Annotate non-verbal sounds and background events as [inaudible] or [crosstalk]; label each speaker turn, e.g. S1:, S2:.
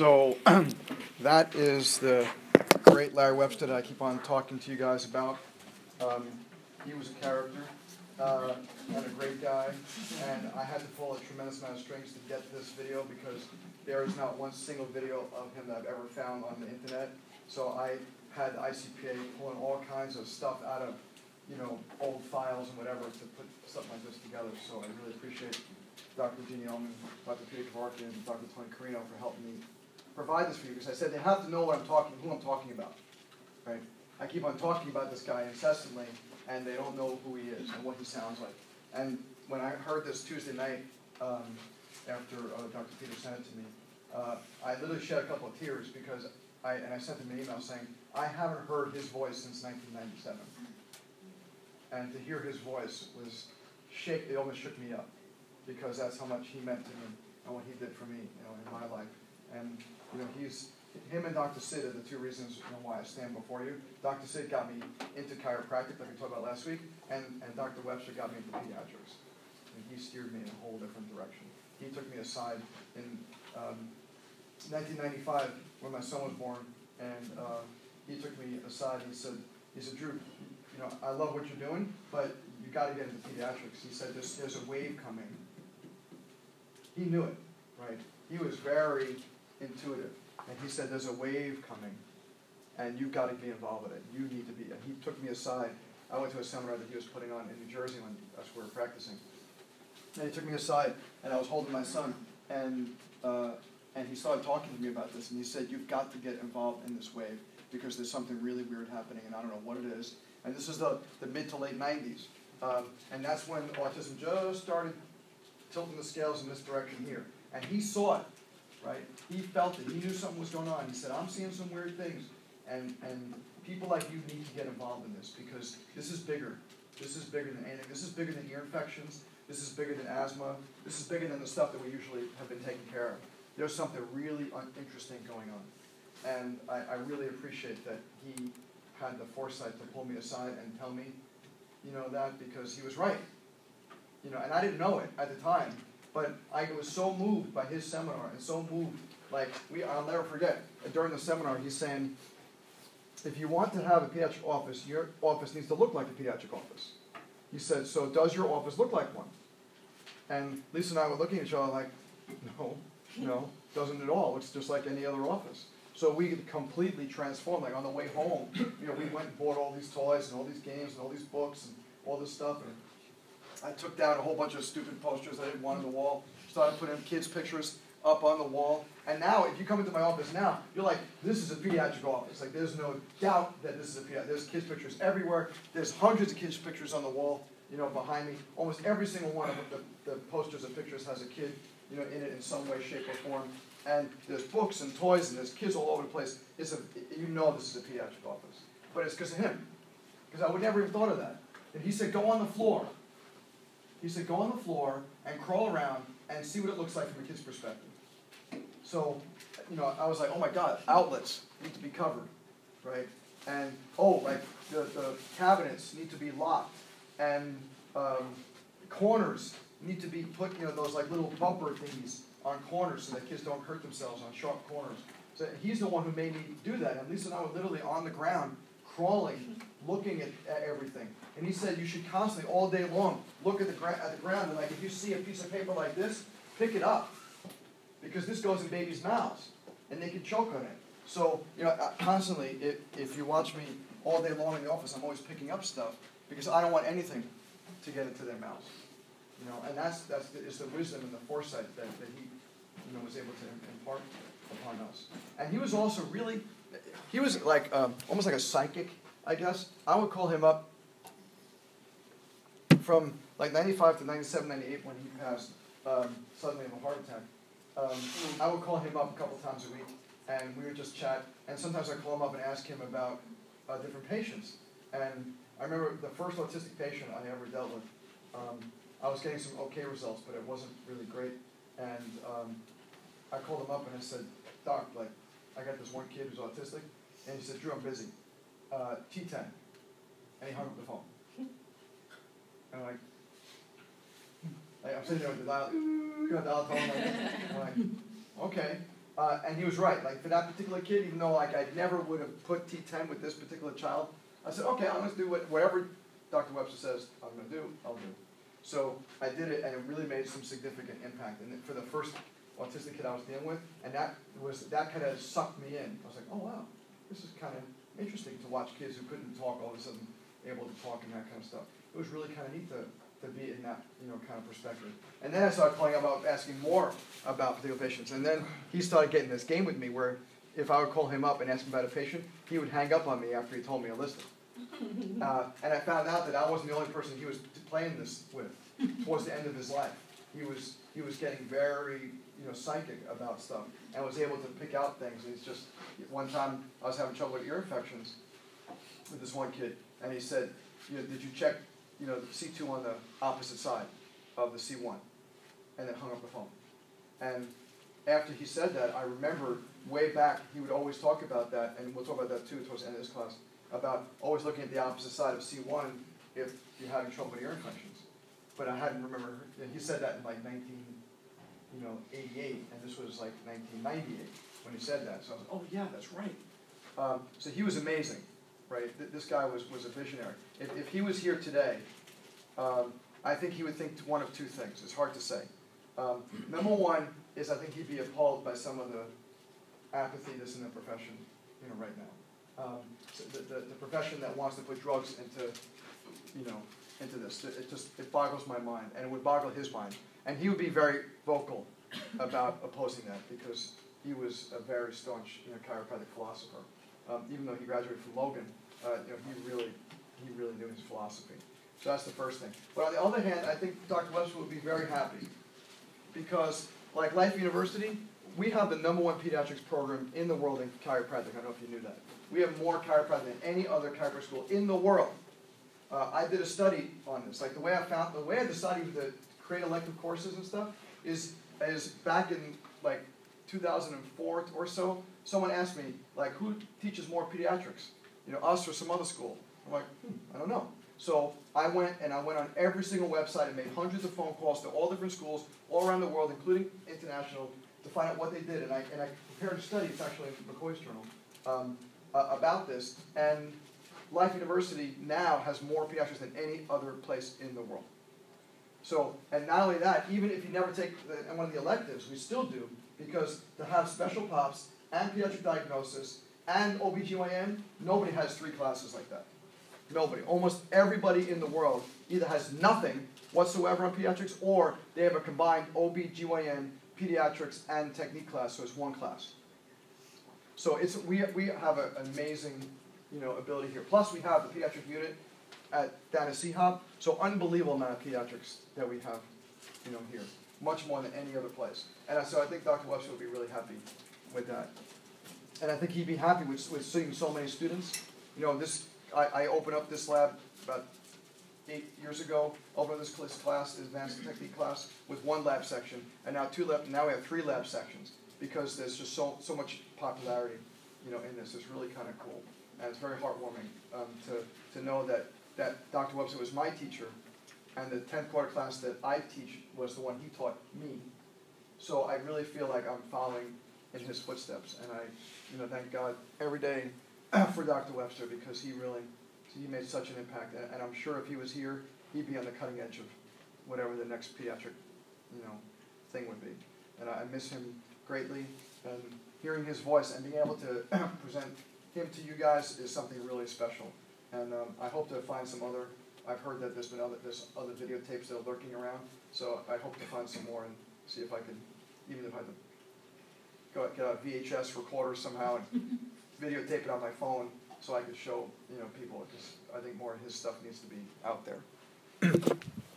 S1: So [clears throat] that is the great Larry Webster that I keep on talking to you guys about. Um, he was a character uh, and a great guy, and I had to pull a tremendous amount of strings to get this video because there is not one single video of him that I've ever found on the internet. So I had ICPA pulling all kinds of stuff out of, you know, old files and whatever to put something like this together. So I really appreciate Dr. Jeannie Ellman, Dr. Peter Kevorkian, and Dr. Tony Carino for helping me provide this for you because I said they have to know what I'm talking, who I'm talking about, right? I keep on talking about this guy incessantly, and they don't know who he is and what he sounds like. And when I heard this Tuesday night um, after uh, Dr. Peter sent it to me, uh, I literally shed a couple of tears because I and I sent him an email saying I haven't heard his voice since 1997, and to hear his voice was shake. It almost shook me up because that's how much he meant to me and what he did for me, you know, in my life. And you know, he's him and Dr. Sid are the two reasons you know, why I stand before you. Dr. Sid got me into chiropractic, like we talked about last week, and, and Dr. Webster got me into pediatrics. And he steered me in a whole different direction. He took me aside in um, 1995 when my son was born, and uh, he took me aside and he said, he said, Drew, you know, I love what you're doing, but you got to get into pediatrics. He said, there's, there's a wave coming. He knew it, right? He was very intuitive. And he said, There's a wave coming, and you've got to be involved with it. You need to be. And he took me aside. I went to a seminar that he was putting on in New Jersey when us we were practicing. And he took me aside, and I was holding my son, and uh, and he started talking to me about this, and he said, "You've got to get involved in this wave because there's something really weird happening, and I don't know what it is." And this is the, the mid to late '90s, um, and that's when autism just started tilting the scales in this direction here, and he saw it right? He felt it. He knew something was going on. He said, I'm seeing some weird things. And, and people like you need to get involved in this because this is bigger. This is bigger than anything. This is bigger than ear infections. This is bigger than asthma. This is bigger than the stuff that we usually have been taking care of. There's something really interesting going on. And I, I really appreciate that he had the foresight to pull me aside and tell me, you know, that because he was right. You know, and I didn't know it at the time, but I was so moved by his seminar and so moved, like we I'll never forget during the seminar he's saying, if you want to have a pediatric office, your office needs to look like a pediatric office. He said, so does your office look like one? And Lisa and I were looking at each other like, no, no, doesn't at all. It's just like any other office. So we completely transformed. Like on the way home, you know, we went and bought all these toys and all these games and all these books and all this stuff. And I took down a whole bunch of stupid posters I didn't want on the wall, started putting kids' pictures up on the wall. And now, if you come into my office now, you're like, this is a pediatric office. Like, there's no doubt that this is a pediatric. There's kids' pictures everywhere. There's hundreds of kids' pictures on the wall, you know, behind me. Almost every single one of the, the posters and pictures has a kid, you know, in it in some way, shape, or form. And there's books and toys and there's kids all over the place. It's a, you know this is a pediatric office. But it's because of him. Because I would never even thought of that. And he said, go on the floor. He said, go on the floor and crawl around and see what it looks like from a kid's perspective. So, you know, I was like, oh my God, outlets need to be covered, right? And, oh, like the, the cabinets need to be locked. And um, corners need to be put, you know, those like little bumper thingies on corners so that kids don't hurt themselves on sharp corners. So he's the one who made me do that. And Lisa and I were literally on the ground, crawling, looking at, at everything. And he said you should constantly, all day long, look at the, gra- at the ground and like if you see a piece of paper like this, pick it up. Because this goes in babies' mouths and they can choke on it. So, you know, constantly, if, if you watch me all day long in the office, I'm always picking up stuff because I don't want anything to get into their mouths. You know, and that's, that's the, it's the wisdom and the foresight that, that he you know, was able to impart upon us. And he was also really, he was like um, almost like a psychic, I guess. I would call him up from like 95 to 97, 98 when he passed um, suddenly of a heart attack. Um, I would call him up a couple times a week and we would just chat. And sometimes I'd call him up and ask him about uh, different patients. And I remember the first autistic patient I ever dealt with, um, I was getting some okay results, but it wasn't really great. And um, I called him up and I said, Doc, like, I got this one kid who's autistic. And he said, Drew, I'm busy. Uh, T10. And he hung up the phone. And I'm like, like I'm sitting there with the dial, you know, dial tone. Like, I'm like, okay. Uh, and he was right. Like for that particular kid, even though like I never would have put T10 with this particular child, I said, okay, I'm going to do what, whatever Dr. Webster says I'm going to do, I'll do. So I did it, and it really made some significant impact. And for the first autistic kid I was dealing with, and that was that kind of sucked me in. I was like, oh wow, this is kind of interesting to watch kids who couldn't talk all of a sudden able to talk and that kind of stuff. It was really kind of neat to, to be in that you know kind of perspective. And then I started calling about asking more about particular patients. And then he started getting this game with me where if I would call him up and ask him about a patient, he would hang up on me after he told me a list. [laughs] Uh, and I found out that I wasn't the only person he was playing this with. Towards the end of his life, he was he was getting very you know psychic about stuff and was able to pick out things. And he's just one time I was having trouble with ear infections with this one kid, and he said, you know, did you check you know C two on the opposite side of the C one, and then hung up the phone. And after he said that, I remember way back he would always talk about that, and we'll talk about that too towards the end of this class about always looking at the opposite side of C one if you're having trouble with ear infections. But I hadn't remember. He said that in like 19, you know, 88, and this was like 1998 when he said that. So I was, like, oh yeah, that's right. Um, so he was amazing, right? Th- this guy was was a visionary. If, if he was here today, um, I think he would think one of two things. It's hard to say. Um, number one is I think he'd be appalled by some of the apathy that's in the profession, you know, right now. Um, so the, the, the profession that wants to put drugs into, you know, into this. It just it boggles my mind, and it would boggle his mind. And he would be very vocal about [laughs] opposing that because he was a very staunch, you know, chiropractic philosopher. Um, even though he graduated from Logan, uh, you know, he really he really knew his philosophy. So that's the first thing. But on the other hand, I think Dr. Webster would be very happy because, like Life University, we have the number one pediatrics program in the world in chiropractic. I don't know if you knew that. We have more chiropractic than any other chiropractic school in the world. Uh, I did a study on this. Like the way I found, the way I decided to create elective courses and stuff is is back in like 2004 or so. Someone asked me like, who teaches more pediatrics? You know, us or some other school? I'm like, hmm, I don't know. So I went and I went on every single website and made hundreds of phone calls to all different schools all around the world, including international, to find out what they did. And I, and I prepared a study, it's actually in McCoy's journal, um, uh, about this. And Life University now has more pediatrics than any other place in the world. So, and not only that, even if you never take the, one of the electives, we still do, because to have special pops and pediatric diagnosis and OBGYN, nobody has three classes like that. Nobody. Almost everybody in the world either has nothing whatsoever on pediatrics or they have a combined OBGYN, pediatrics, and technique class, so it's one class. So it's, we, we have an amazing you know, ability here. Plus, we have the pediatric unit at down at so unbelievable amount of pediatrics that we have, you know, here, much more than any other place. And uh, so I think Dr. Webster would be really happy with that. And I think he'd be happy with, with seeing so many students. You know, this I, I opened up this lab about eight years ago. Opened this class, advanced technique class, with one lab section, and now two lab. Now we have three lab sections because there's just so so much popularity, you know, in this. It's really kind of cool and it's very heartwarming um, to, to know that, that Dr. Webster was my teacher, and the 10th quarter class that I teach was the one he taught me. So I really feel like I'm following in his footsteps, and I, you know, thank God every day [clears throat] for Dr. Webster because he really, he made such an impact, and, and I'm sure if he was here, he'd be on the cutting edge of whatever the next pediatric, you know, thing would be. And I miss him greatly, and hearing his voice and being able to [clears throat] present him to you guys is something really special. And um, I hope to find some other. I've heard that there's been other there's other videotapes that are lurking around. So I hope to find some more and see if I can, even if I can go get a VHS recorder somehow and [laughs] videotape it on my phone so I could show you know people because I think more of his stuff needs to be out there. [clears throat]